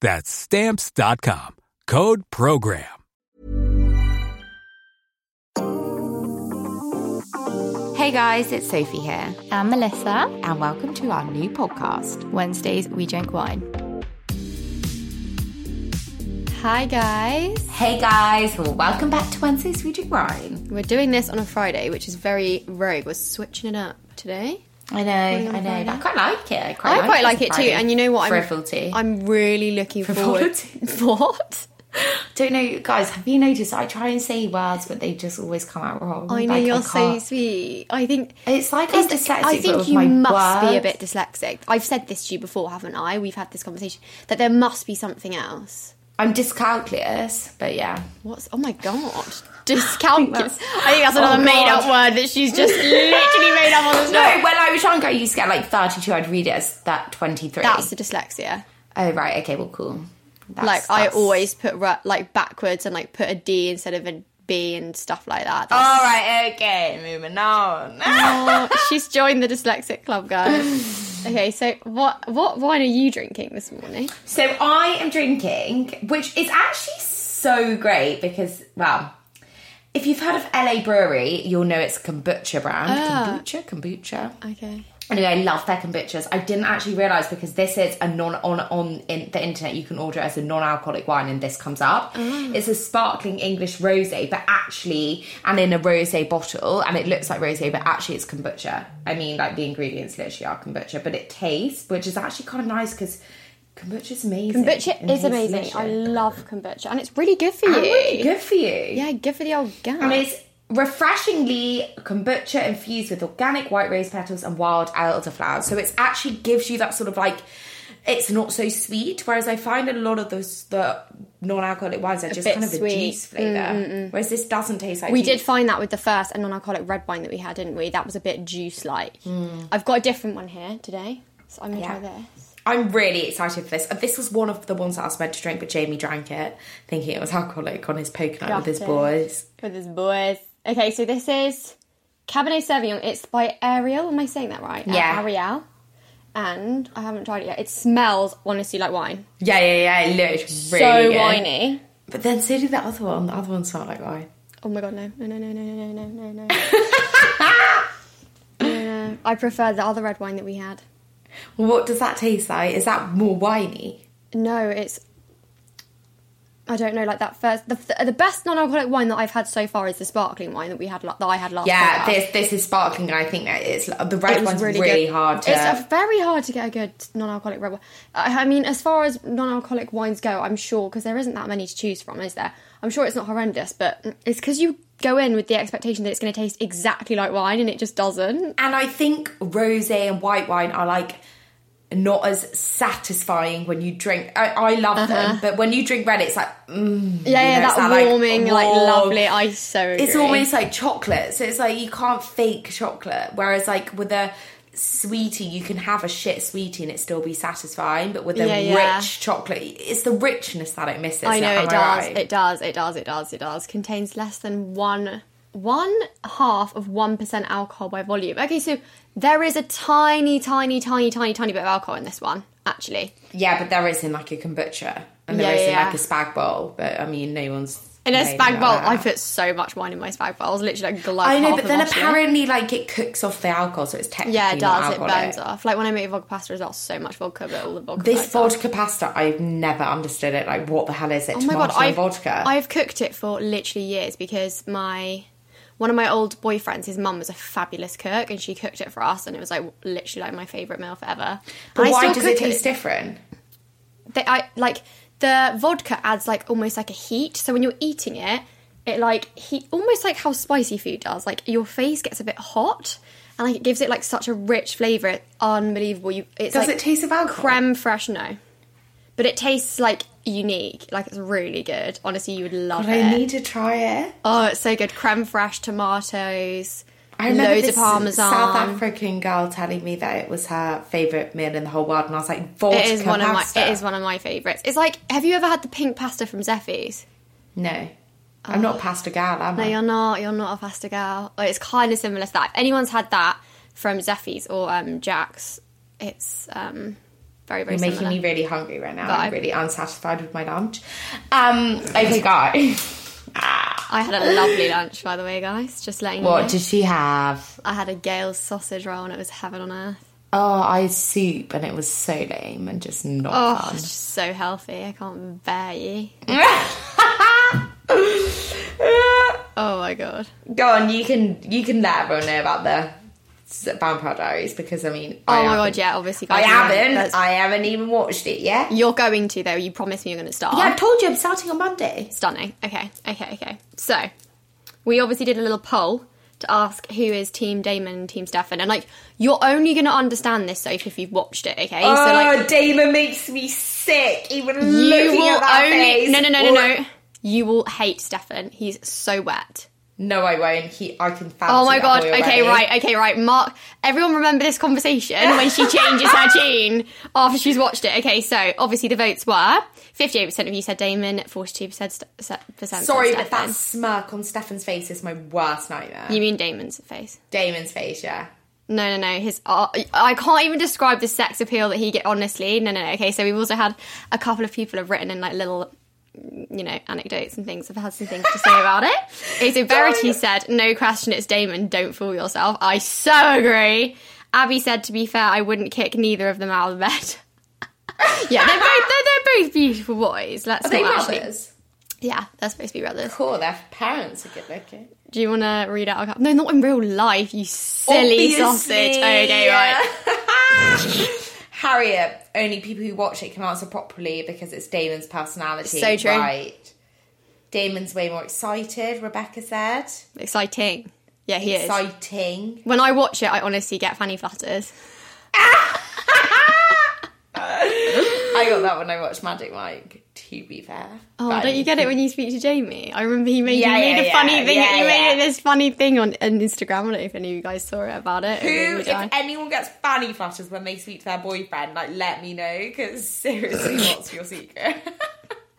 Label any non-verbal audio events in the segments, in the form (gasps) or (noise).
That's stamps.com. Code program. Hey guys, it's Sophie here, I'm Melissa. and welcome to our new podcast. Wednesdays, we drink wine. Hi, guys. Hey guys, well, welcome back to Wednesday's We Drink Wine. We're doing this on a Friday, which is very rogue. We're switching it up today. I know, I know. I quite like it. I quite I like quite it like it too. And you know what? I'm, I'm really looking forward. Frivolity. (laughs) What? Don't know, guys. Have you noticed? I try and say words, but they just always come out wrong. I know Like, you're so sweet. I think It's like I'm dyslexic. I think you must be a bit dyslexic. I've said this to you before, haven't I? We've had this conversation that there must be something else. I'm dyscalculus, but yeah. What's? Oh my god, dyscalculus. I think that's Oh another made-up word that she's just literally made up on the (laughs) No, when I was younger, I used to get like 32. I'd read it as that 23. That's the dyslexia. oh right, okay, well, cool. That's, like I always put like backwards and like put a D instead of a B and stuff like that. All That's- right, okay, moving on. Oh, she's joined the dyslexic club, guys. (sighs) Okay, so what what wine are you drinking this morning? So I am drinking, which is actually so great because, well, if you've heard of LA Brewery, you'll know it's a kombucha brand. Ah. Kombucha, kombucha. Okay. Anyway, I love their kombuchas. I didn't actually realize because this is a non on on in the internet. You can order it as a non-alcoholic wine, and this comes up. It's a sparkling English rosé, but actually, and in a rosé bottle, and it looks like rosé, but actually, it's kombucha. I mean, like the ingredients literally are kombucha, but it tastes, which is actually kind of nice because kombucha's amazing. Kombucha is amazing. I love kombucha, and it's really good for you. Really good for you. Yeah, good for the old gal. And it's refreshingly kombucha infused with organic white rose petals and wild elderflowers. So it actually gives you that sort of like it's not so sweet. Whereas I find a lot of those the non-alcoholic wines are just kind of a sweet. Mm, juice flavour. Whereas this doesn't taste like we juice. did find that with the first and non-alcoholic red wine that we had, didn't we? That was a bit juice-like. Hmm. I've got a different one here today, so I'm gonna Yeah. try this. I'm really excited for this. Uh, This was one of the ones that I was meant to drink, but Jamie drank it, thinking it was alcoholic on his poker night with his boys. with his boys. Okay, so this is Cabernet Sauvignon. It's by Ariel. Am I saying that right? Yeah. Ariel. And I haven't tried it yet. It smells honestly like wine. Yeah, yeah, yeah. It looked really so good. winey. But then so did the other one. The other one smelled like wine. Oh my god, no, no, no, no, no, no, no, no. no, no. (laughs) I prefer the other red wine that we had. What does that taste like? Is that more winey? No, it's. I don't know, like that first. The, the best non-alcoholic wine that I've had so far is the sparkling wine that we had, that I had last. Yeah, summer. this this is sparkling, and I think that it's the red was one's really, good. hard to. It's very hard to get a good non-alcoholic red wine. I I mean, as far as non-alcoholic wines go, I'm sure because there isn't that many to choose from, is there? I'm sure it's not horrendous, but it's because you go in with the expectation that it's going to taste exactly like wine, and it just doesn't. and I think rosé and white wine are like not as satisfying when you drink. I, I love them, but when you drink red, it's like mm, Uh-huh. Yeah, yeah, know, that warming, like, warm. lovely. I so agree. It's almost like chocolate, so it's like you can't fake chocolate. Whereas like with a sweetie, you can have a shit sweetie and it still be satisfying, but with a Yeah, yeah. rich chocolate, it's the richness that it misses. I know it does. right? It does. It does. It does. It does. Contains less than one one half of one percent alcohol by volume. Okay, so there is a tiny, tiny, tiny, tiny, tiny bit of alcohol in this one. Actually, Yeah, but there is in like a kombucha and there Yeah, is in like a spag bowl. But I mean, no one's in a spag bowl, that. I put so much wine in my spag bowl. I was literally like glug I know, but then apparently, like it cooks off the alcohol, so it's technically Yeah, it does. It burns off. Like when I make a vodka pasta as well, so much vodka, but all the vodka. This burns off. vodka pasta, I've never understood it. Like, what the hell is it? Oh my god, I've, vodka. I've cooked it for literally years because my one of my old boyfriends, his mum was a fabulous cook, and she cooked it for us, and it was like literally like my favorite meal forever. but And why does it taste different? They, I like the vodka adds like almost like a heat, so when you're eating it, it like heat almost like how spicy food does. Like your face gets a bit hot. And like it gives it like such a rich flavour, It's unbelievable. You, it's Does like it taste of alcohol? creme fraiche? No, but it tastes like unique. Like it's really good. Honestly, you would love But it. I need to try it. Oh, it's so good. Creme fraiche, tomatoes, I remember loads this of parmesan. South African girl telling me that it was her favorite meal in the whole world, and I was like, vodka It is one pasta. of my. It is one of my favourites. It's like, have you ever had the pink pasta from Zeffy's? No, I'm not a pasta gal, am No, I? you're not. You're not a pasta gal. It's kind of similar to that. If anyone's had that from Zeffy's or um, Jack's, it's um, very very You're making similar. me really hungry right now. But I'm really unsatisfied with my lunch. Um, okay, guys. I had a lovely lunch, by the way, guys. Just letting you what know. did she have? I had a Gail's sausage roll, and it was heaven on earth. Oh, I had soup, and it was so lame and just not Oh, fun. it's just so healthy. I can't bear you. (laughs) Oh my god. Go on, you can you can let everyone know about the Vampire Diaries because I mean, Oh I my god, yeah. Obviously, I guys, know, haven't. that's- I haven't even watched it yet. You're going to though. You promised me you're going to start. Yeah, I've told you I'm starting on Monday. Stunning. Okay, okay, okay. So, we obviously did a little poll to ask who is Team Damon and Team Stefan, and like you're only going to understand this, Sophie, if you've watched it. Okay, so like oh, Damon makes me sick. Even you looking will at that only face. no no no no no. You will hate Stefan. He's so wet. No, I won't. He, I can fancy Oh my god. Okay, right. Okay, right. Mark. Everyone remember this conversation when she changes her (laughs) tune after she's watched it. Okay, so obviously the votes were 58% of you said Damon, 42% st- se- Sorry, but that smirk on Stefan's face is my worst nightmare. You mean Damon's face? Damon's face, yeah. No, no, no. His uh, I can't even describe the sex appeal that he get. Honestly, no, no, no. Okay, so we've also had a couple of people have written in like little, you know, anecdotes and things. I've had some things to say about it. (laughs) Okay, so Verity said, "No question, it's Damon. Don't fool yourself." I so agree. Abby said, "To be fair, I wouldn't kick neither of them out of bed." (laughs) yeah, they're both they're, they're both beautiful boys. Let's Are they brothers? Yeah, they're supposed to be brothers. Cool, their parents are good looking. Do you want to read out? A couple? No, not in real life. You silly sausage. Okay, right. (laughs) Harriet, only people who watch it can answer properly because it's Damon's personality. So true. Right. Damon's way more excited, Rebecca said. Exciting. Yeah, he is. Exciting. When I watch it, I honestly get fanny flutters. (laughs) I got that when I watched Magic Mike, to be fair. Oh, But don't you get it when you speak to Jamie? I remember he made, Yeah, he made yeah, a funny yeah, thing. yeah, he made it this funny thing on, on Instagram. I don't know if any of you guys saw it about it. It Who, made if anyone gets fanny flutters when they speak to their boyfriend, like let me know because (laughs) seriously, what's your secret? (laughs)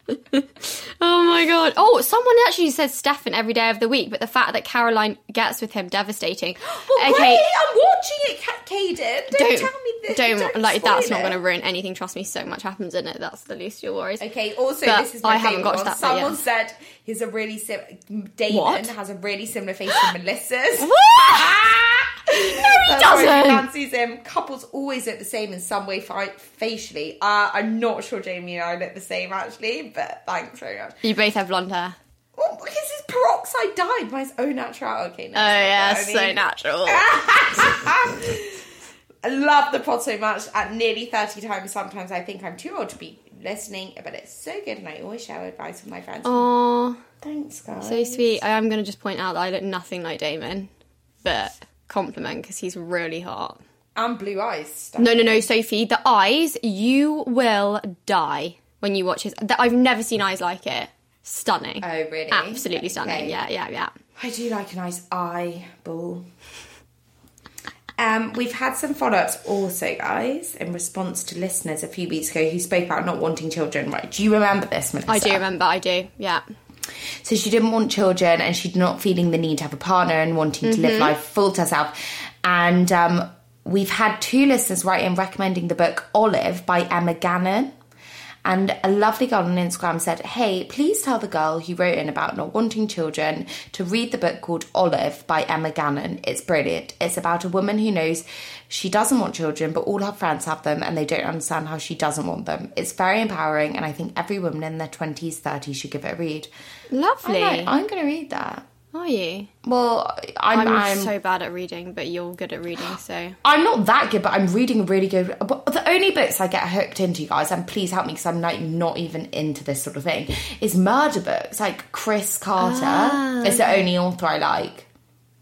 Oh my god! Oh, someone actually says Stefan every day of the week, but the fact that Caroline gets with him devastating. (gasps) Well, okay, wait, I'm watching it, Ca- Caden. Don't, don't tell me this. don't, like that's spoil not going to ruin anything. Trust me, so much happens in it. That's the least of your worries. Okay. Also, But this is my I haven't got that Someone said he's a really sim- Damon What? has a really similar face to (gasps) Melissa's. No, (laughs) he That's why she doesn't. fancies him. Couples always look the same in some way facially. Uh, I'm not sure Jamie and I look the same actually, but thanks very much. You both have blonde hair. Well, because his peroxide dyed. Mine's au natural. Okay, no, Oh yeah, so mean- natural. (laughs) I love the pod so much. At nearly 30 times, sometimes I think I'm too old to be listening, but it's so good and I always share advice with my friends. Oh, Thanks, guys. so sweet. I am going to just point out that I look nothing like Damon, but compliment because he's really hot. And blue eyes. No, no, no, Sophie. The eyes, you will die when you watch his. I've never seen eyes like it. Stunning. Oh, really? Absolutely stunning. Okay. Yeah, yeah, yeah. I do like a nice eyeball. Um, we've had some follow ups also, guys, in response to listeners a few weeks ago who spoke about not wanting children. Right? Do you remember this, Melissa? I do remember. I do. Yeah. So she didn't want children and she'd not feeling the need to have a partner and wanting to live life full to herself. And um, we've had two listeners write in recommending the book Olive by Emma Gannon. And a lovely girl on Instagram said, Hey, please tell the girl who wrote in about not wanting children to read the book called Olive by Emma Gannon. It's brilliant. It's about a woman who knows she doesn't want children, but all her friends have them and they don't understand how she doesn't want them. It's very empowering, and I think every woman in their 20s, 30s should give it a read. Lovely. I'm, like, I'm going to read that. Are you? Well, I'm, I'm, I'm, so bad at reading, but you're good at reading, so. I'm not that good, but I'm reading really good. But the only books I get hooked into, guys, and please help me because I'm like not even into this sort of thing, is murder books. Like Chris Carter Ah, is the only author I like.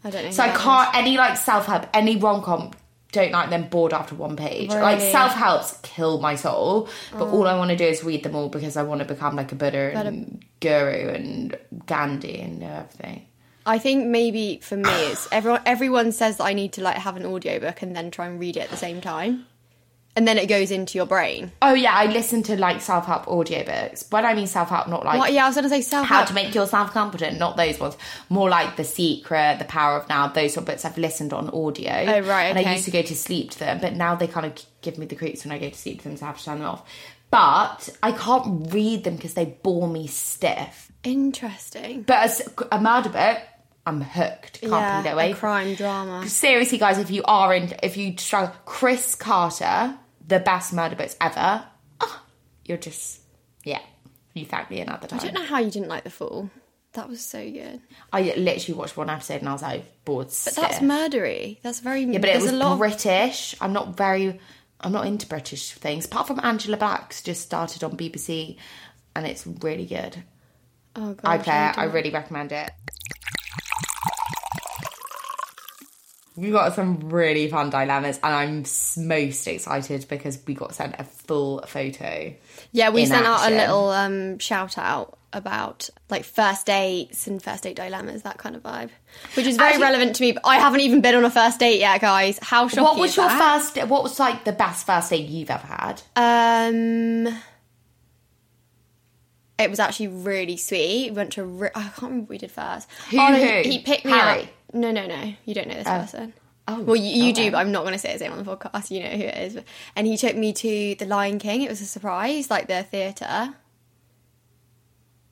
I don't know. So I can't any like self help, any rom com. Don't like them bored after one page. Like self helps kill my soul, but all I mm. want to do is read them all because I want to become like a Buddha and Guru and Gandhi and everything. I think maybe for me, it's everyone. Everyone says that I need to like have an audiobook and then try and read it at the same time, and then it goes into your brain. Oh yeah, I listen to like self help audiobooks. When I mean self help, not like What? Yeah, I was gonna say self help. how to make yourself confident, not those ones. More like The Secret, The Power of Now, those sort of books I've listened on audio. Oh, right, And I used to go to sleep to them, but now they kind of give me the creeps when I go to sleep to them, so I have to turn them off. But I can't read them because they bore me stiff. Interesting. But as a murder book, I'm hooked. Can't yeah, away. a crime drama. Seriously, guys, if you are in, if you struggle, Chris Carter, the best murder books ever. Oh, you're just, yeah. You thank me another time. I don't know how you didn't like the Fall. That was so good. I literally watched one episode and I was like bored. But that's murdery. That's very. yeah, but it was a lot. of- British. I'm not very. I'm not into British things. Apart from Angela Black's just started on BBC, and it's really good. oh god, I play it. I really recommend it. We got some really fun dilemmas, and I'm most excited because we got sent a full photo. Yeah, we sent out a little um, shout out about like first dates and first date dilemmas, that kind of vibe, which is very Actually- relevant to me. But I haven't even been on a first date yet, guys. How shocking! What was your that? first? What was like the best first date you've ever had? Um, it was actually really sweet. We went to. Re- I can't remember what we did first. Who, Oh, no, who? He, he picked me Harry? up. No, no, no. You don't know this oh. person. oh, well, you, you okay. do, but I'm not going to say his name on the podcast. You know who it is. But, and he took me to the Lion King. It was a surprise, like the theatre.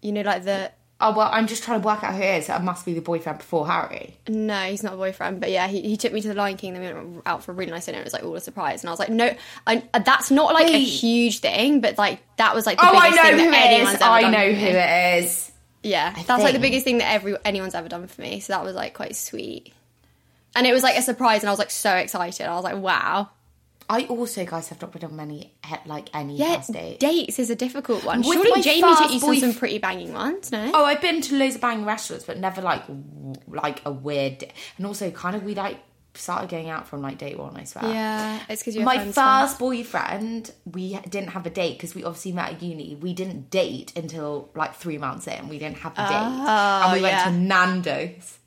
You know, like the Oh well, I'm just trying to work out who it is. It must be the boyfriend before Harry. No, he's not a boyfriend, but yeah, he, he took me to the Lion King. Then we went out for a really nice dinner. It was like all a surprise, and I was like, no, I, that's not like a huge thing, but like that was like the Oh, I biggest know thing who that anyone's is. ever I done know who it is. Yeah, that's like the biggest thing that every anyone's ever done for me. So that was like quite sweet, and it was like a surprise, and I was like so excited. I was like, wow, I also, guys, have not been on many like any yeah, first dates. dates is a difficult one. With Surely Jamie took you to some pretty banging ones, no? Oh, I've been to loads of banging restaurants, but never like w- like a weird. And also, kind of, we like started going out from like date one. I swear. yeah, it's because you're My first boyfriend, we didn't have a date because we obviously met at uni. We didn't date until like three months in. We didn't have a date, and oh, we went Oh, to Nando's.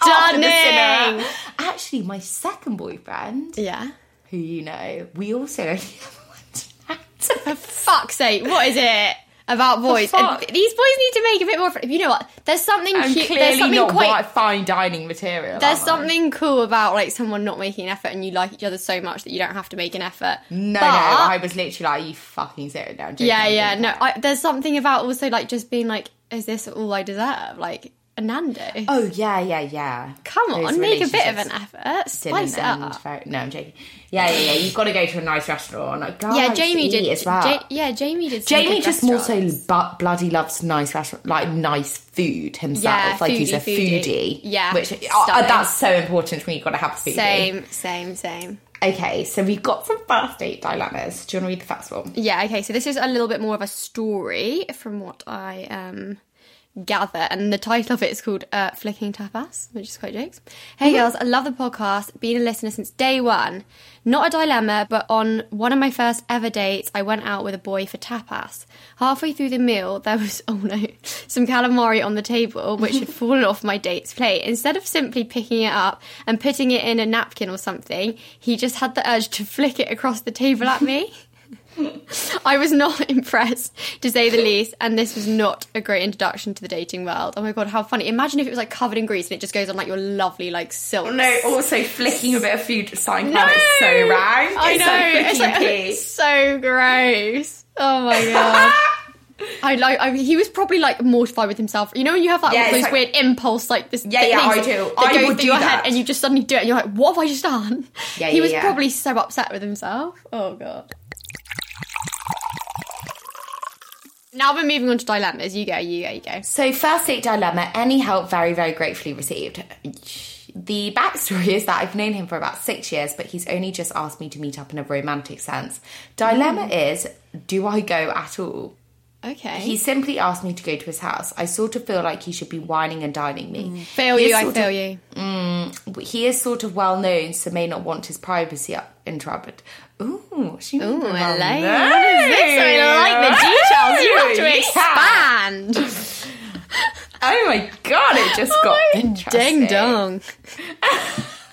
Stunning. (laughs) Actually, my second boyfriend, Yeah. Who you know, we also only went to Nando's. For fuck's sake, what is it about boys? And these boys need to make a bit more. You know what? There's something I'm cute. clearly There's something not quite. fine dining material. There's am I? something cool about like someone not making an effort and you like each other so much that you don't have to make an effort. No, But- no, I was literally like, "You fucking sit down." joking, yeah, yeah. No, I, there's something about also like just being like, is this all I deserve? Like a Nando. Oh yeah, yeah, yeah. Come Those on, make a bit of an effort. Spice it up. very- no, I'm joking. Yeah, yeah, yeah. You've got to go to a nice restaurant. Like, Yeah, Jamie did. as well. Ja- yeah, Jamie did. Jamie just more so bu- bloody loves nice restaurant, like nice food himself. Yeah, like he's a foodie, foodie. foodie. Yeah, which uh, that's so important to me. You've got to have a foodie. Same, same, same. Okay, so we've got some first date dilemmas. Do you want to read the first one? Yeah, okay, so this is a little bit more of a story from what I um Gather, and the title of it is called uh, Flicking Tapas, which is quite jokes. Hey girls, I love the podcast, been a listener since day one. Not a dilemma, but on one of my first ever dates, I went out with a boy for tapas. Halfway through the meal, there was, (laughs) oh no, some calamari on the table, which had (laughs) fallen off my date's plate. Instead of simply picking it up and putting it in a napkin or something, he just had the urge to flick it across the table at me. (laughs) (laughs) I was not (laughs) impressed, to say the least, and this was not a great introduction to the dating world. Oh my god, how funny! Imagine if it was like covered in grease and it just goes on like your lovely like silk. No, also flicking a bit of food sign no! is so wrong. I it's know, so it's, like, it's (laughs) so gross. Oh my god. I like. I mean, he was probably like mortified with himself. You know, when you have like Yeah, those like- weird impulse, like this. Yeah, yeah, I do. That I go would through do your that. head, and you just suddenly do it, and you're like, "What have I just done?" Yeah, he yeah, was yeah. probably so upset with himself. Oh god. Now we're moving on to dilemmas. You go. You go. You go. So, first date dilemma, any help very, very gratefully received. The backstory is that I've known him for about six years, but he's only just asked me to meet up in a romantic sense. Dilemma hmm. is do I go at all? Okay. He simply asked me to go to his house. I sort of feel like he should be wining and dining me. Mm. feel He you. I fail of- you. Mm, he is sort of well known, so may not want his privacy up interrupted. Ooh, she Ooh, well I like known. What is this? I like the details. You have to expand. Oh my god, it just (laughs) oh got interesting. Ding dong.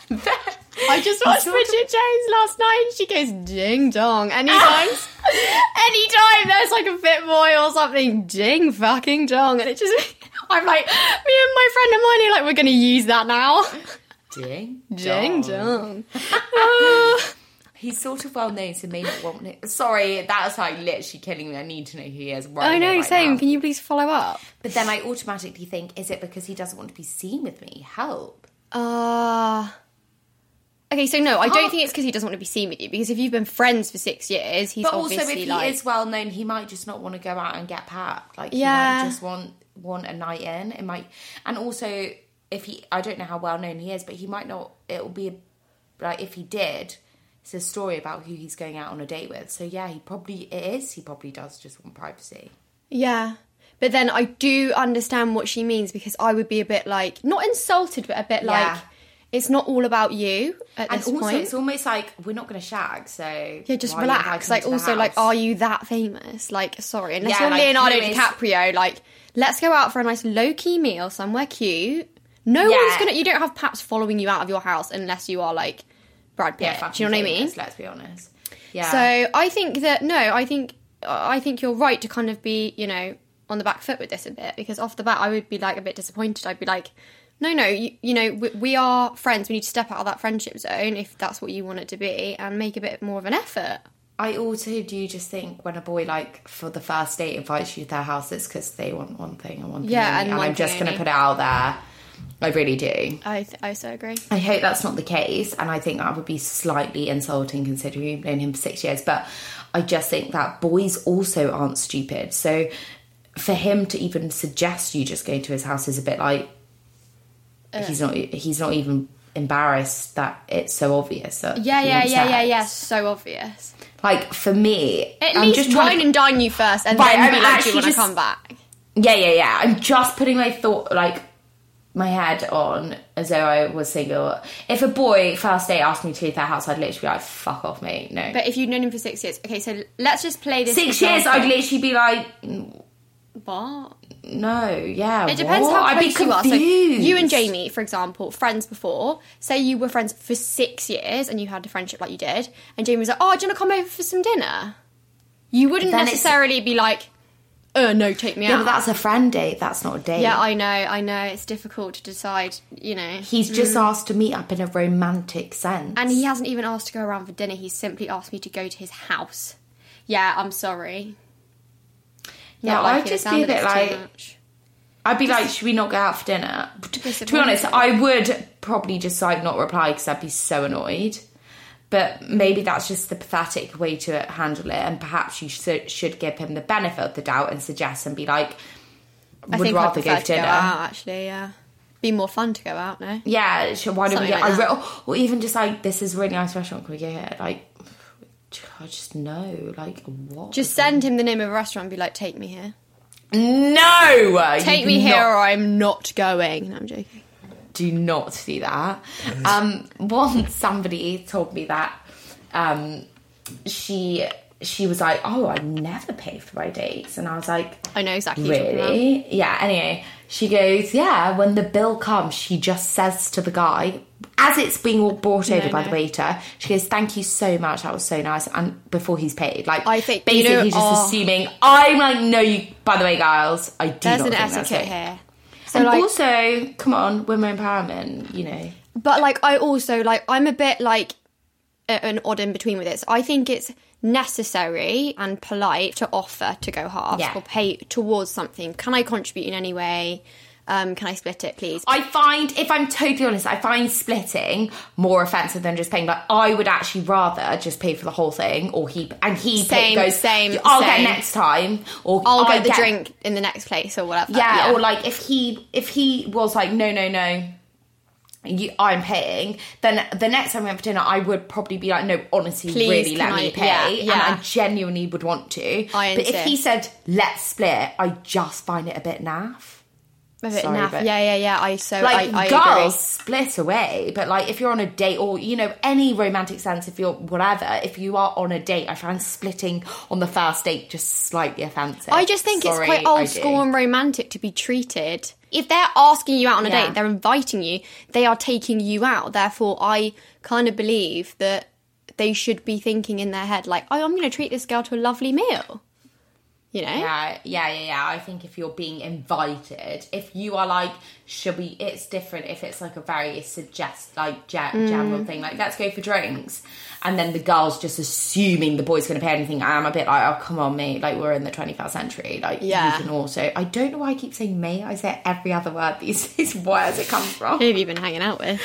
(laughs) I just watched Bridget Jones last night and she goes ding dong. Anytime, anytime there's like a fit boy or something, ding fucking dong. And it just, (laughs) I'm like, me and my friend are like, we're going to use that now. Ding Ding dong. Ah. (laughs) He's sort of well known, so may not want it. Sorry, that's like literally killing me. I need to know who he is. Right I know, right same. now. Can you please follow up? But then I automatically think, is it because he doesn't want to be seen with me? Help. Uh Okay, so no, I don't oh. think it's because he doesn't want to be seen with you. Because if you've been friends for six years, he's But also, if he like, is well known, he might just not want to go out and get packed. Like, he Yeah. might just want want a night in. It might, and also, if he, I don't know how well known he is, but he might not. It will be a, like if he did. It's a story about who he's going out on a date with. So yeah, he probably it is. He probably does just want privacy. Yeah. But then I do understand what she means because I would be a bit like not insulted, but a bit like Yeah. It's not all about you at And this also, point. it's almost like we're not going to shag. So yeah, just why are you relax. Like also, like, are you that famous? Like, sorry, unless Yeah, you're like, Leonardo is- DiCaprio, like, let's go out for a nice low key meal somewhere cute. No Yeah. one's gonna. You don't have paps following you out of your house unless you are like Brad Pitt. yeah, do you know what I mean? Let's be honest. Yeah. So I think that no, I think I think you're right to kind of be, you know, on the back foot with this a bit because off the bat I would be like a bit disappointed. I'd be like, no, no, you, you know, we, we are friends. We need to step out of that friendship zone if that's what you want it to be and make a bit more of an effort. I also do just think when a boy like for the first date invites you to their house, it's because they want one thing and one thing Yeah, only, and and, I'm just going to put it out there. I really do. I th- I so agree. I hope that's not the case, and I think that would be slightly insulting considering you've known him for six years. But I just think that boys also aren't stupid. So for him to even suggest you just go to his house is a bit like he's not. He's not even embarrassed that it's so obvious. That Yeah, yeah, yeah, yeah, yeah. So obvious. Like for me, At I'm least just trying wine to- and dine you first, and then I'm be like, "Do actually you want to just- come back?" Yeah, yeah, yeah. I'm just putting my thought, like, my head on as though I was single. If a boy first date asked me to leave their house, I'd literally be like, fuck off, mate. No. But if you've known him for six years, okay, so let's just play this. Six years. I'd literally be like, mm, What? No, yeah. It depends what? how I'd be close you are. So you and Jamie, for example, friends before. Say you were friends for six years and you had a friendship like you did, and Jamie was like, "Oh, do you want to come over for some dinner?" You wouldn't Then necessarily be like, "Uh, no, take me Yeah, out." but that's a friend date. That's not a date. yeah, I know, I know. It's difficult to decide, you know. He's just asked to meet up in a romantic sense. and he hasn't even asked to go around for dinner. He's simply asked me to go to his house. Yeah, I'm sorry. Yeah, Not I'd just be a bit like. I'd be like, should we not go out for dinner? To be honest, I would probably just like not reply because I'd be so annoyed. But maybe that's just the pathetic way to handle it, and perhaps you should, should give him the benefit of the doubt and suggest and be like, I would think I'd rather prefer go to dinner. go out. Actually, yeah, be more fun to go out. No. Yeah, sure, why don't we go? Like I or even just like, this is a really nice restaurant. Can we go here? Like, I just know, like what? Just send him the name of a restaurant and be like, take me here. No, Take me here or I'm not going. No, I'm joking. do not do that. Um, (laughs) once somebody told me that um, she she was like, "Oh, I never pay for my dates," and I was like, I know exactly what you're about. "Really?" Yeah. Anyway, she goes, "Yeah." When the bill comes, she just says to the guy, as it's being all brought over No, by no. the waiter, she goes, "Thank you so much. That was so nice." And before he's paid, like I think- you basically know- just oh. assuming. I'm like, no, you. By the way, guys, I do There's not an etiquette here. So And like, also, come on, women empowerment. You know. but like, I also like, I'm a bit like an odd in between with it. So I think it's necessary and polite to offer to go half Yeah. or pay towards something. Can I contribute in any way? Um, can I split it, please? I find, if I'm totally honest, I find splitting more offensive than just paying. Like, I would actually rather just pay for the whole thing, or he and he pay- Same, goes, same, I'll same. get next time, or I'll I get the drink in the next place or whatever. Yeah, or like if he if he was like, no, no, no. You, I'm paying. Then the next time we went for dinner, I would probably be like, "No, honestly, Please, really, let me pay." yeah, And. I genuinely would want to. I but if he said, "Let's split," I just find it a bit naff. a bit Sorry, naff. but- Yeah, yeah, yeah. I so like I, I girls agree. split away but like if you're on a date or you know any romantic sense if you're whatever if you are on a date i find splitting on the first date just slightly offensive I just think Sorry, it's quite old school and romantic to be treated. If they're asking you out on a Yeah. date, they're inviting you, they are taking you out. Therefore, I kind of believe that they should be thinking in their head, like, oh, I'm going to treat this girl to a lovely meal. You know? yeah yeah yeah yeah i think if you're being invited if you are like should we it's different if it's like a very suggest like ge- Mm. general thing like let's go for drinks and then the girl's just assuming the boy's going to pay anything i'm a bit like oh come on mate like we're in the 21st century like Yeah. you can also i don't know why i keep saying me i say every other word these (laughs) days where does it come from Who have you been hanging out with?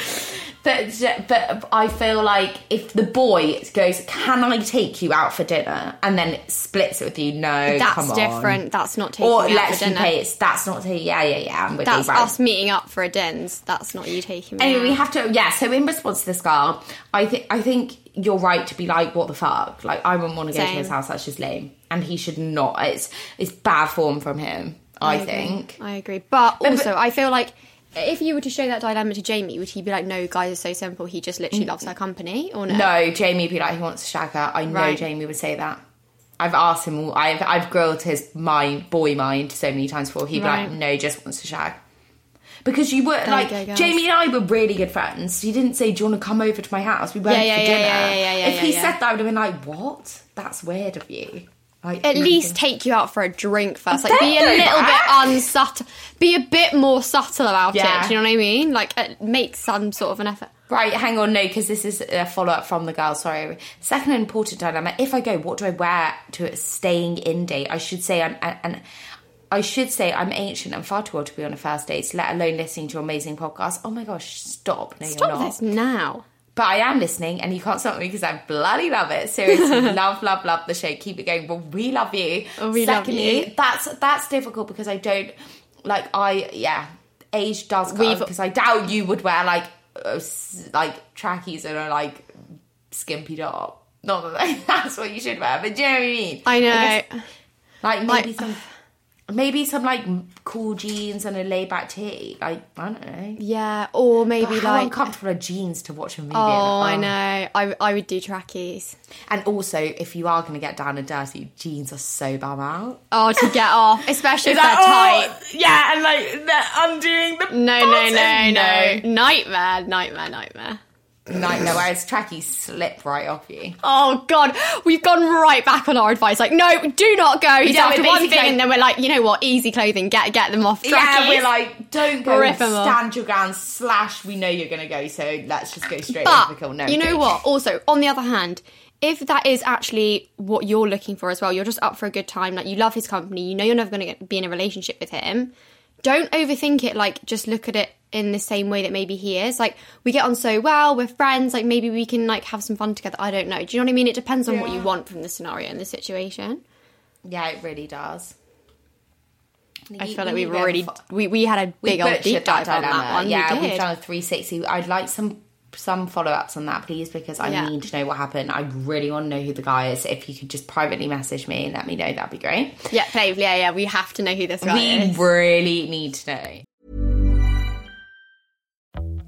but but I feel like if the boy goes, "Can I take you out for dinner?" and then splits it with you, no, That's come on. different. That's not taking Or me let's you pay. It's that's not taking. Yeah, yeah, yeah. I'm with That's you. right. us meeting up for a dins. That's not you taking me Anyway, out. we have to. Yeah. So in response to this girl, I think I think you're right to be like, "What the fuck?" Like I wouldn't want to go to his house. That's just lame, and he should not. It's it's bad form from him. I, agree. think. I agree. But But- also, I feel like if you were to show that dilemma to Jamie, would he be like, no, guys are so simple, he just literally loves her company? Or no? No, Jamie would be like, he wants to shag her. I know Right. Jamie would say that. I've asked him, all- I've, I've grilled his mind, boy mind so many times before. He'd be like, no, just wants to shag. Because you were, you like, go. Jamie and I were really good friends. He didn't say, do you want to come over to my house? We went Yeah, yeah, for yeah, dinner. yeah, yeah, yeah, if he said that, I would have been like, what? That's weird of you. Like, At least take you out for a drink first. Like, be a little back. bit unsubtle. Be a bit more subtle about Yeah. it. Do you know what I mean? Like, uh, make some sort of an effort. Right, hang on, no, because this is a follow up from the girl. Sorry. Second important dilemma: If I go, what do I wear to a staying in date? I should say I'm and I should say I'm ancient and far too old to be on a first date, let alone listening to your amazing podcast. Oh my gosh, stop! No, Stop you're not. this now. But I am listening, and you can't stop me because I bloody love it. Seriously, (laughs) love, love, love the show. Keep it going. Well, we love you. Oh, we love Secondly, you. That's that's difficult because I don't like. I yeah, age does come because I doubt you would wear like uh, like trackies and a like skimpy top. Not that (laughs) that's what you should wear, but do you know what I mean? I know. guess, like maybe Like- some. Maybe some like cool jeans and a laid back tee. Like I don't know. Yeah, or maybe But how like. uncomfortable are jeans to watch a movie? Oh, in? Oh, I know. I, I would do trackies. And also, if you are going to get down and dirty, jeans are so bum out. Oh, to get (laughs) off, especially if they're like, tight. oh, yeah, and like they're undoing the No, no, no, bottom. no. Nightmare, nightmare, nightmare. Nightmare, whereas trackies slip right off you. Oh god, we've gone right back on our advice. Like, no, do not go. He's Yeah, after one thing, and then we're like, you know what? Easy clothing, get get them off. Yeah, we're like, don't go Rip 'em off. stand your ground, slash, we know you're going to go, so let's just go straight But the kill. No, you know what? Also, on the other hand, if that is actually what you're looking for as well, you're just up for a good time. Like you love his company, you know you're never going to be in a relationship with him. Don't overthink it. Like just look at it in the same way that maybe he is. Like we get on so well, we're friends. Like maybe we can like have some fun together. I don't know. Do you know what I mean? It depends on what you want from the scenario and the situation. Yeah, it really does. I You- feel like we've already we, we had a big old deep dive on dilemma. that one. Yeah, we we've done a 360. I'd like some some follow ups on that, please, because I Yeah. need to know what happened. I really want to know who the guy is. If you could just privately message me and let me know, that'd be great. Yeah, babe. Yeah, yeah. We have to know who this guy we is. We really need to know.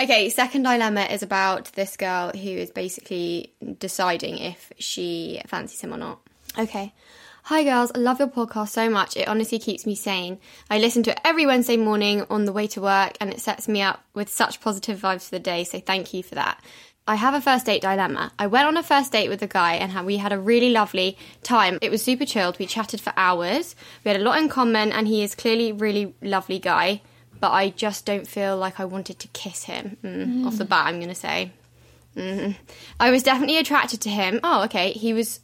Okay, second dilemma is about this girl who is basically deciding if she fancies him or not. Okay. Hi girls, I love your podcast so much. It honestly keeps me sane. I listen to it every Wednesday morning on the way to work and it sets me up with such positive vibes for the day, so thank you for that. I have a first date dilemma. I went on a first date with a guy and we had a really lovely time. It was super chilled. We chatted for hours. We had a lot in common and he is clearly really lovely guy, but I just don't feel like I wanted to kiss him. Mm, Off the bat, I'm going to say. Mm. I was definitely attracted to him. Oh, okay. He was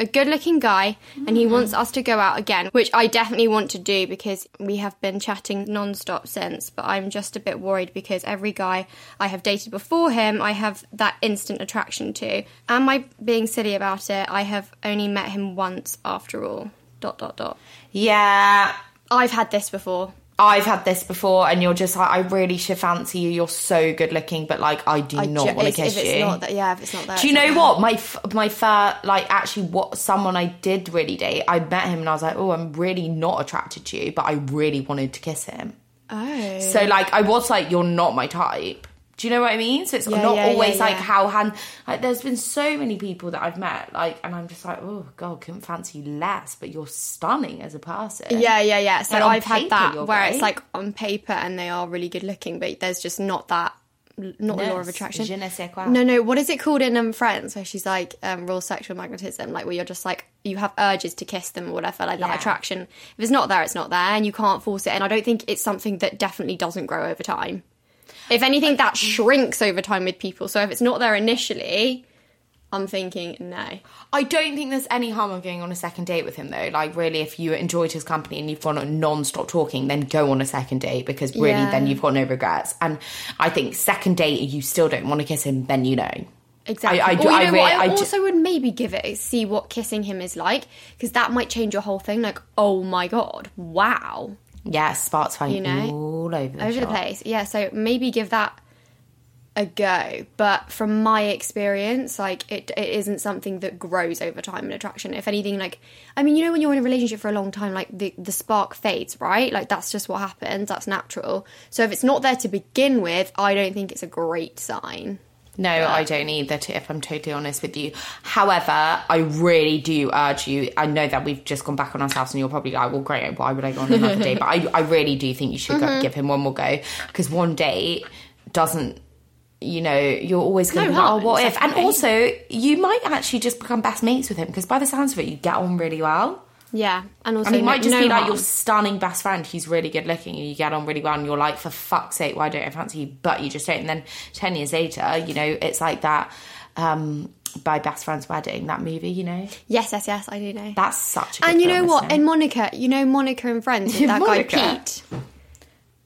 a good looking guy and he wants us to go out again, which I definitely want to do because we have been chatting non stop since. But I'm just a bit worried because every guy I have dated before him, I have that instant attraction to. Am I being silly about it? I have only met him once after all. Dot, dot, dot. Yeah, I've had this before. I've had this before, and you're just like, I really should fancy you. You're so good looking, but like, I do I not ju- want to kiss if you. it's not that, yeah, if it's not that. Do you know what my f- my first like actually what someone I did really date? I met him and I was like, oh, I'm really not attracted to you, but I really wanted to kiss him. Oh. So like, I was like, you're not my type. Do you know what I mean? So it's Yeah, not yeah, always yeah, like how hand. Like, there's been so many people that I've met, like, and I'm just like, oh god, couldn't fancy you less, but you're stunning as a person. Yeah, yeah, yeah. So Like, I've had that where it's like on paper and they are really good looking, but there's just not that, not the law of attraction. je ne sais quoi. No, no. What is it called in um, Friends? Where she's like um, raw sexual magnetism, like where you're just like you have urges to kiss them or whatever, like Yeah. that attraction. If it's not there, it's not there, and you can't force it. And I don't think it's something that definitely doesn't grow over time. If anything, that mm. shrinks over time with people. So if it's not there initially, I'm thinking no. I don't think there's any harm in going on a second date with him though. Like really, if you enjoyed his company and you've gone on non-stop talking, then go on a second date because really, Yeah. then you've got no regrets. And I think second date, you still don't want to kiss him, then you know. Exactly. I, I, or you know I what? really, I, I do- also would maybe give it see what kissing him is like because that might change your whole thing. Like, oh my god, wow, yeah, sparks flying You know? all over the over the place. Yeah, so maybe give that a go. But from my experience, like it, it isn't something that grows over time in attraction. If anything, like I mean, you know, when you're in a relationship for a long time, like the the spark fades, right? Like that's just what happens. That's natural. So if it's not there to begin with, I don't think it's a great sign. No, I don't either, to, if I'm totally honest with you. However, I really do urge you. I know that we've just gone back on ourselves, and you're probably like, well, great, why would I go on another day? (laughs) But I, I really do think you should Mm-hmm. go, give him one more go because one date doesn't. You know, you're always going to No be like, oh, what if? And also, you might actually just become best mates with him because by the sounds of it, you get on really well. Yeah, and also And it might just no be like harm. your stunning best friend who's really good looking and you get on really well and you're like, for fuck's sake, why don't I fancy you? But you just don't. And then 10 years later, you know, it's like that um, by Best Friend's Wedding, that movie, you know? Yes, yes, yes, I do know. That's such a good and you know film, what? In Monica, you know Monica and Friends, with that Monica? guy Pete.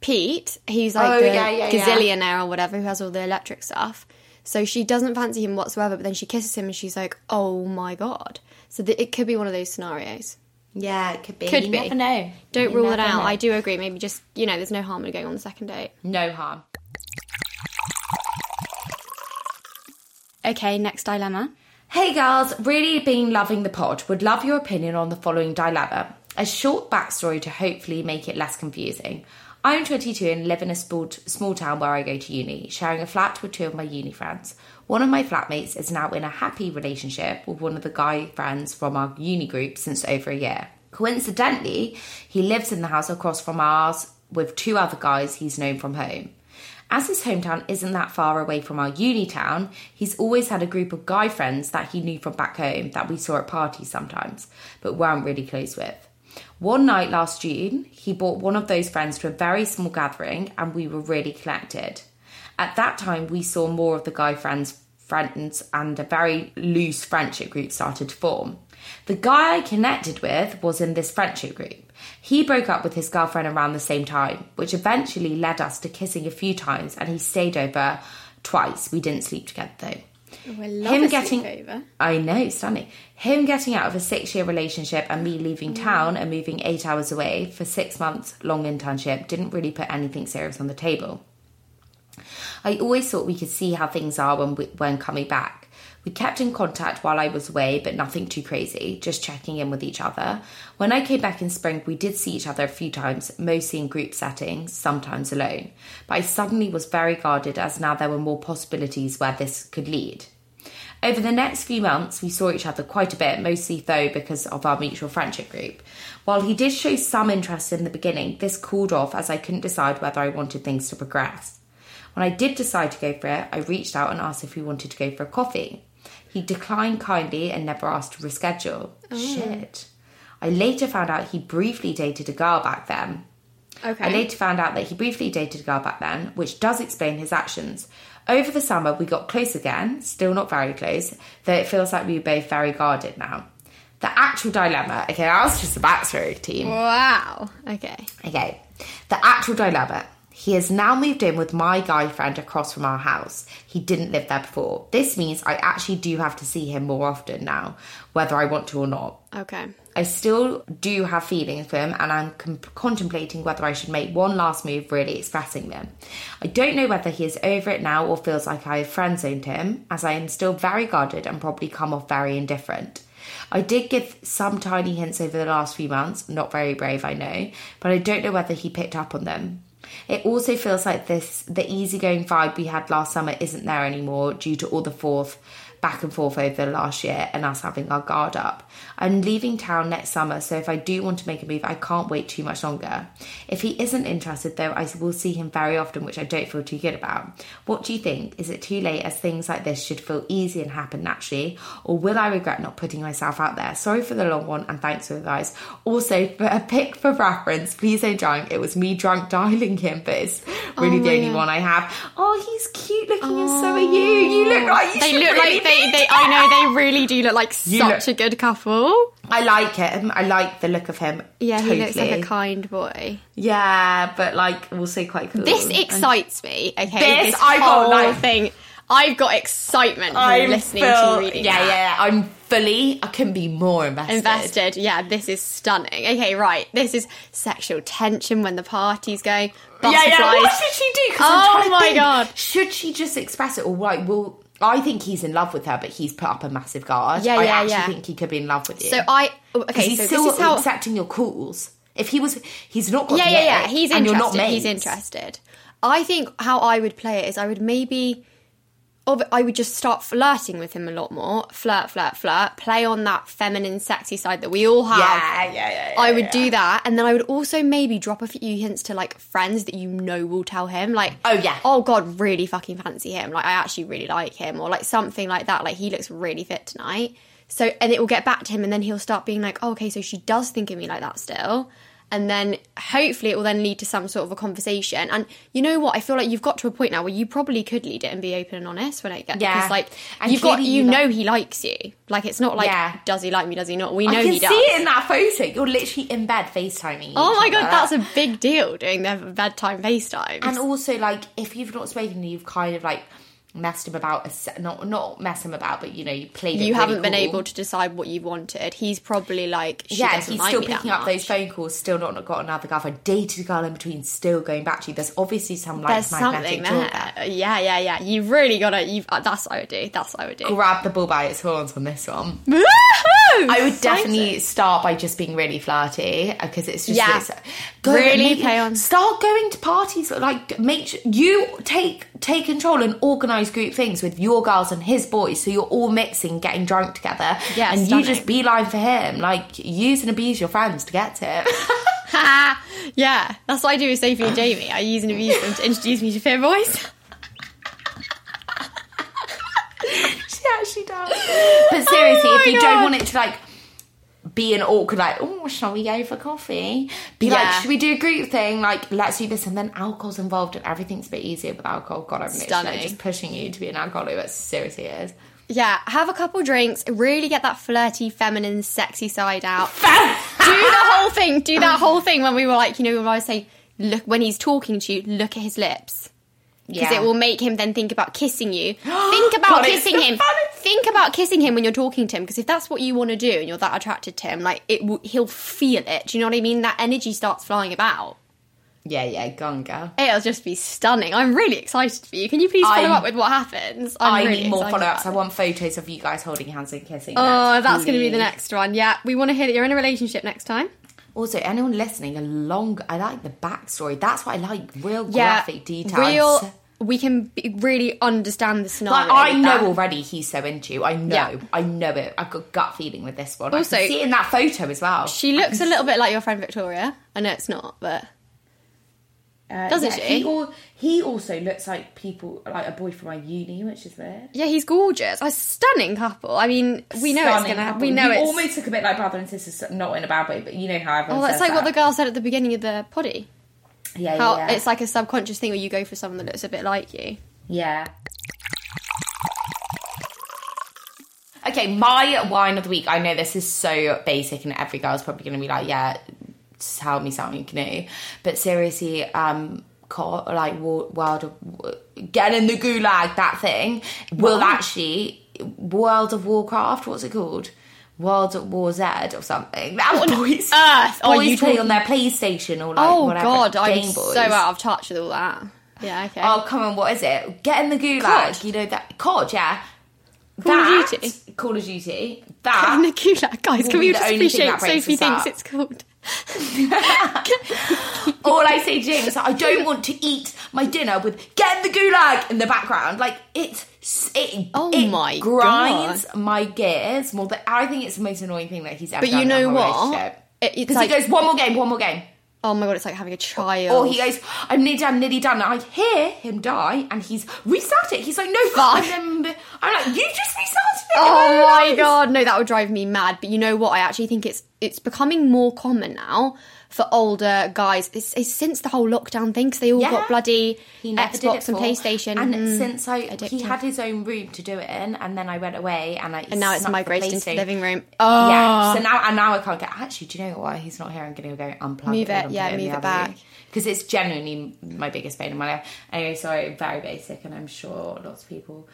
Pete, he's like Oh, the yeah, yeah, yeah. gazillionaire or whatever who has all the electric stuff. So she doesn't fancy him whatsoever, but then she kisses him and she's like, "Oh my god!" So th- it could be one of those scenarios. Yeah, it could be. Could you be. never know. Don't You rule it out. know. I do agree. Maybe just you know, there's no harm in going on the second date. No harm. Okay, next dilemma. Hey girls, really been loving the pod. Would love your opinion on the following dilemma. A short backstory to hopefully make it less confusing. I'm 22 and live in a small, small town where I go to uni, sharing a flat with two of my uni friends. One of my flatmates is now in a happy relationship with one of the guy friends from our uni group since over a year. Coincidentally, he lives in the house across from ours with two other guys he's known from home. As his hometown isn't that far away from our uni town, he's always had a group of guy friends that he knew from back home that we saw at parties sometimes, but weren't really close with. One night last June, he brought one of those friends to a very small gathering and we were really connected. At that time, we saw more of the guy friends friends and a very loose friendship group started to form. The guy I connected with was in this friendship group. He broke up with his girlfriend around the same time, which eventually led us to kissing a few times, and he stayed over twice. We didn't sleep together though. Oh, I love Him getting, sleepover. I know, stunning. Him getting out of a six-year relationship and me leaving mm. town and moving eight hours away for six months long internship didn't really put anything serious on the table. I always thought we could see how things are when we, when coming back. We kept in contact while I was away, but nothing too crazy, just checking in with each other. When I came back in spring, we did see each other a few times, mostly in group settings, sometimes alone. But I suddenly was very guarded as now there were more possibilities where this could lead. Over the next few months, we saw each other quite a bit, mostly though because of our mutual friendship group. While he did show some interest in the beginning, this cooled off as I couldn't decide whether I wanted things to progress. When I did decide to go for it, I reached out and asked if he wanted to go for a coffee. He declined kindly and never asked to reschedule. Oh. Shit. I later found out he briefly dated a girl back then. Okay. I later found out that he briefly dated a girl back then, which does explain his actions. Over the summer, we got close again, still not very close, though it feels like we were both very guarded now. The actual dilemma, okay, that was just a backstory, team. Wow. Okay. Okay, the actual dilemma. He has now moved in with my guy friend across from our house. He didn't live there before. This means I actually do have to see him more often now, whether I want to or not. Okay. I still do have feelings for him, and I'm com- contemplating whether I should make one last move, really expressing them. I don't know whether he is over it now or feels like I have friend zoned him, as I am still very guarded and probably come off very indifferent. I did give some tiny hints over the last few months, not very brave, I know, but I don't know whether he picked up on them. It also feels like this the easygoing vibe we had last summer isn't there anymore due to all the forth back and forth over the last year and us having our guard up. I'm leaving town next summer, so if I do want to make a move, I can't wait too much longer. If he isn't interested, though, I will see him very often, which I don't feel too good about. What do you think? Is it too late as things like this should feel easy and happen naturally, or will I regret not putting myself out there? Sorry for the long one, and thanks for the advice. Also, for a pick for reference, please don't drunk. It was me drunk dialing him, but it's really Oh the only God. one I have. Oh, he's cute looking, and so are you. You look like you They look really like they, they. I know they really do look like You such look- a good couple. I like him. I like the look of him. Yeah, totally. he looks like a kind boy. Yeah, but like also quite cool. This excites me. Okay, This, I got, whole like- thing. I've got excitement from I'm listening full- to you reading. Yeah, that. yeah, yeah. I'm fully. I couldn't be more invested. Invested. Yeah, this is stunning. Okay, right. This is sexual tension when the party's going. Yeah, yeah. What should she do? Oh my think. God. Should she just express it, or like, well, I think he's in love with her, but he's put up a massive guard. Yeah, I yeah, actually yeah. think he could be in love with you. So I. oh, Okay, he's so still this is how. accepting your calls. If he was, he's not got yeah, yeah, yeah. He's and you're not interested. He's interested. I think how I would play it is I would maybe, I would just start flirting with him a lot more. Flirt, flirt, flirt. Play on that feminine, sexy side that we all have. Yeah, yeah, yeah. yeah I would yeah. do that, and then I would also maybe drop a few hints to like friends that you know will tell him, like, Oh, yeah. oh god, really fucking fancy him. Like, I actually really like him, or like something like that. Like, he looks really fit tonight. So, and it will get back to him, and then he'll start being like, oh, okay, so she does think of me like that still. And then hopefully it will then lead to some sort of a conversation. And you know what? I feel like you've got to a point now where you probably could lead it and be open and honest when it gets Yeah. because like And you've got you know like- he likes you. Like it's not like Yeah. does he like me, does he not? We know I can he does. see it in that photo. You're literally in bed FaceTiming. Oh my god, that's a big deal doing their bedtime FaceTime. And also, like, if you've not spoken, to you've kind of like messed him about, a not not mess him about, but you know, you played. You really haven't been cool. able to decide what you wanted. He's probably like, yeah, he's like still picking up those phone calls, still not got another girlfriend, dated a dated girl in between, still going back to you. There's obviously some like There's something there. there. Yeah, yeah, yeah. You've really got to. You've. Uh, that's what I would do. That's what I would do. Grab the bull by its horns on this one. (laughs) I would definitely start by just being really flirty because it's just Yeah. it's, Really maybe play on- Start going to parties, like make sure you take take control and organize group things with your girls and his boys, so you're all mixing, getting drunk together, Yeah, and you just beeline for him, like use and abuse your friends to get to it. (laughs) yeah, that's what I do with Sophie and Jamie. I use and abuse them to introduce me to Fear Boys. (laughs) she actually does. But seriously, Oh if you God. don't want it to like be an awkward like, oh, shall we go for coffee? Be Yeah. like, should we do a group thing? Like, let's do this, and then alcohol's involved, and everything's a bit easier with alcohol. God, I'm literally Stunning. just pushing you to be an alcoholic, but seriously, it is. Yeah, have a couple drinks, really get that flirty, feminine, sexy side out. (laughs) do the whole thing. Do that whole thing when we were like, you know, when I was saying, look, when he's talking to you, look at his lips. Because Yeah. it will make him then think about kissing you. (gasps) think about God, kissing the him. Think about kissing him when you're talking to him. Because if that's what you want to do and you're that attracted to him, like it, will, he'll feel it. Do you know what I mean? That energy starts flying about. Yeah, yeah, gone, girl. It'll just be stunning. I'm really excited for you. Can you please follow I'm- up with what happens? I'm I really need more follow ups. I want photos of you guys holding hands and kissing. Oh, that's going to be the next one. Yeah, we want to hear that you're in a relationship next time. Also, anyone listening, a long. I like the backstory. That's what I like. Real Yeah, graphic details. real. We can be, really understand the scenario. Like I know that. already he's so into you. I know. Yeah. I know it. I've got gut feeling with this one. Also- I can see it in that photo as well. She looks a little bit like your friend Victoria. I know it's not, but Uh, Doesn't yeah, she? He, al- he also looks like people, like a boy from my uni, which is weird. yeah, he's gorgeous. A stunning couple. I mean, we know it's Stunning gonna. couple. We know You it's. almost look a bit like brother and sister, not in a bad way, but you know how everyone Oh, that's says like what the girl said at the beginning of the poddy. Yeah, How yeah, yeah. it's like a subconscious thing where you go for someone that looks a bit like you. Yeah. Okay, my wine of the week. I know this is so basic, and every girl's probably going to be like, "Yeah, tell me something new." But seriously, um, co- like World of Get in the Gulag, that thing will actually World of Warcraft. What's it called? World of War Z or something. That boys, (laughs) earth oh, are boys you play talking- on their PlayStation or like oh whatever. God, I'm Game Boys. so out of touch with all that. Yeah, okay. Oh come on, what is it? Get in the gulag. COD. You know that COD, yeah. Call of That- Duty. Call of Duty. In That the gulag, guys, will can be we the just only thing appreciate that breaks Sophie us thinks up. it's called? (laughs) all I say to James is I don't want to eat my dinner with get in the gulag in the background. Like it's it, Oh it my grinds my gears more than I think it's the most annoying thing that he's ever But done you in know what? Because like- he goes one more game, one more game. Oh my god, it's like having a child. Or he goes, I'm nearly done, nearly done. And I hear him die, and he's restart it. He's like, no, Fuck. I'm, I'm like, you just restarted it. Oh my god, no, that would drive me mad. But you know what? I actually think it's it's becoming more common now for older guys. It's, it's since the whole lockdown thing because they all Yeah. got bloody He never did Xbox it and PlayStation. And Mm. since I, he had his own room to do it in, and then I went away, and I and now it's migrated into the living room. Oh, Yeah. So now, and now I can't get. Actually, do you know why He's not here. I'm going to go unplug Move all it, yeah, move it back. because it's genuinely my biggest pain in my life. Anyway, sorry, very basic, and I'm sure lots of people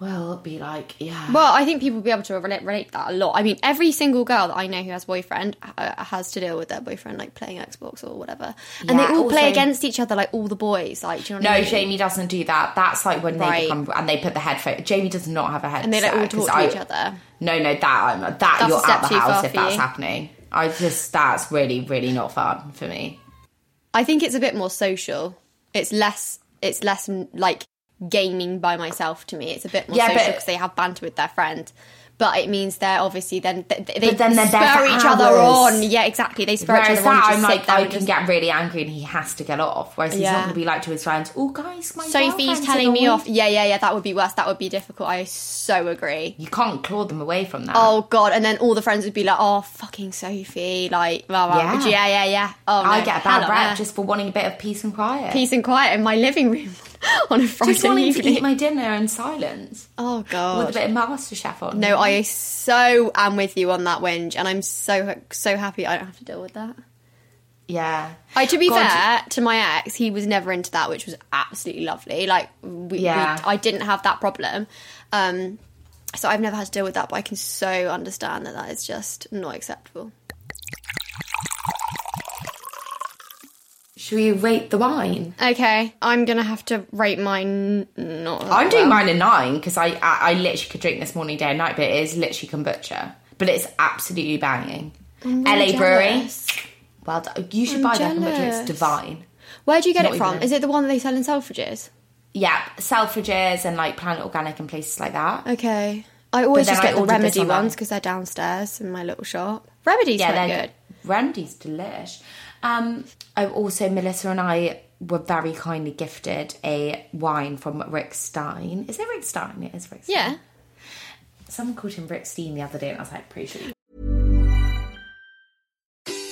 will be like, yeah. Well, I think people will be able to relate, relate that a lot. I mean, every single girl that I know who has a boyfriend uh, has to deal with their boyfriend like playing Xbox or whatever, and they Yeah, all play against each other like all the boys. Like, do you know what No, I mean? Jamie doesn't do that. That's like when Right. they become and they put the headphone. Jamie does not have a headset. And they like all talk to I- each other. No, no, that um, that a you're at the house if that's you. happening. I just that's really really not fun for me. I think it's a bit more social. It's less. It's less like gaming by myself to me. It's a bit more Yeah, social because they have banter with their friend. But it means they're obviously then they, they then spur each other on. Yeah, exactly. They spur Whereas each other on. that, to I'm like, I can just- get really angry and he has to get off. Whereas he's not going to be like to his friends, "Oh, guys, my Sophie's telling me off. Yeah, yeah, yeah. That would be worse. That would be difficult. I so agree. You can't claw them away from that. Oh god! And then all the friends would be like, "Oh, fucking Sophie!" Like, blah, blah. Yeah. yeah, yeah, yeah. Oh, no, I get a bad rap just for wanting a bit of peace and quiet. peace and quiet in my living room (laughs) on a Friday just wanting evening. to eat my dinner in silence oh god! with a bit of MasterChef on. No, I so am with you on that whinge, and I'm so so happy I don't have to deal with that. yeah. I, to be God, fair to my ex, he was never into that, which was absolutely lovely. Like, we, Yeah. we, I didn't have that problem. Um, so I've never had to deal with that, but I can so understand that that is just not acceptable. Should we rate the wine? Okay, I'm gonna have to rate mine not. I'm doing well. mine a nine because I, I I literally could drink this morning, day and night, but it is literally kombucha. But it's absolutely banging. really LA Brewery. Well, done. you should I'm buy that kombucha. It's divine. Where do you get Not it from? even- Is it the one that they sell in Selfridges? Yeah, Selfridges and like Planet Organic and places like that. Okay. I always then just I get the Remedy ones because they're downstairs in my little shop. Remedy's yeah, quite they're good. Remedy's delish. Um, I also Melissa and I were very kindly gifted a wine from Rick Stein. Is it Rick Stein? It is Rick Stein. Yeah. Someone called him Rick Stein the other day, and I was like, pretty sure.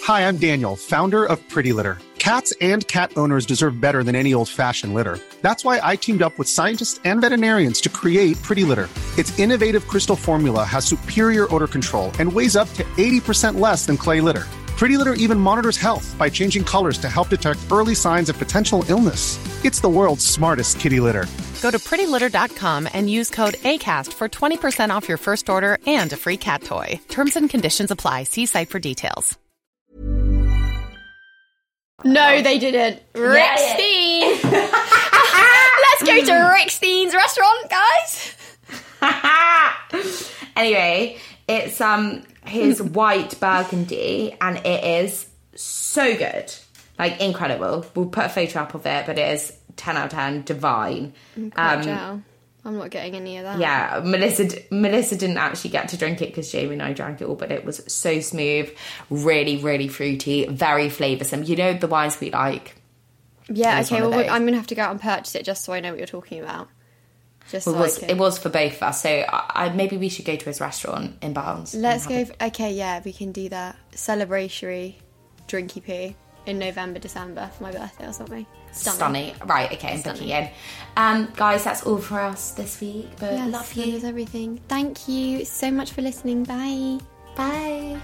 Hi, I'm Daniel, founder of Pretty Litter. Cats and cat owners deserve better than any old fashioned litter. That's why I teamed up with scientists and veterinarians to create Pretty Litter. Its innovative crystal formula has superior odor control and weighs up to 80% less than clay litter. Pretty Litter even monitors health by changing colors to help detect early signs of potential illness. It's the world's smartest kitty litter. Go to prettylitter.com and use code ACAST for 20% off your first order and a free cat toy. Terms and conditions apply. See site for details. No, they didn't. Rick yeah. Stein. (laughs) Let's go to Rick Stein's restaurant, guys. (laughs) anyway, it's um his (laughs) white burgundy, and it is so good, like incredible. We'll put a photo up of it, but it is ten out of ten, divine. Quite gel. I'm not getting any of that. Yeah, Melissa d- Melissa didn't actually get to drink it because Jamie and I drank it all, but it was so smooth, really, really fruity, very flavoursome. You know the wines we like. Yeah, okay, well. I'm going to have to go out and purchase it just so I know what you're talking about. Just It so was it was for both of us, so I, I, maybe we should go to his restaurant in Barnes. Let's go. okay, yeah, we can do that. Celebratory drinky poo in November, December for my birthday or something. Stunning. Right, okay, I'm booking in. Um, guys, that's all for us this week. But Yes, love that you. is everything. Thank you so much for listening. Bye. Bye.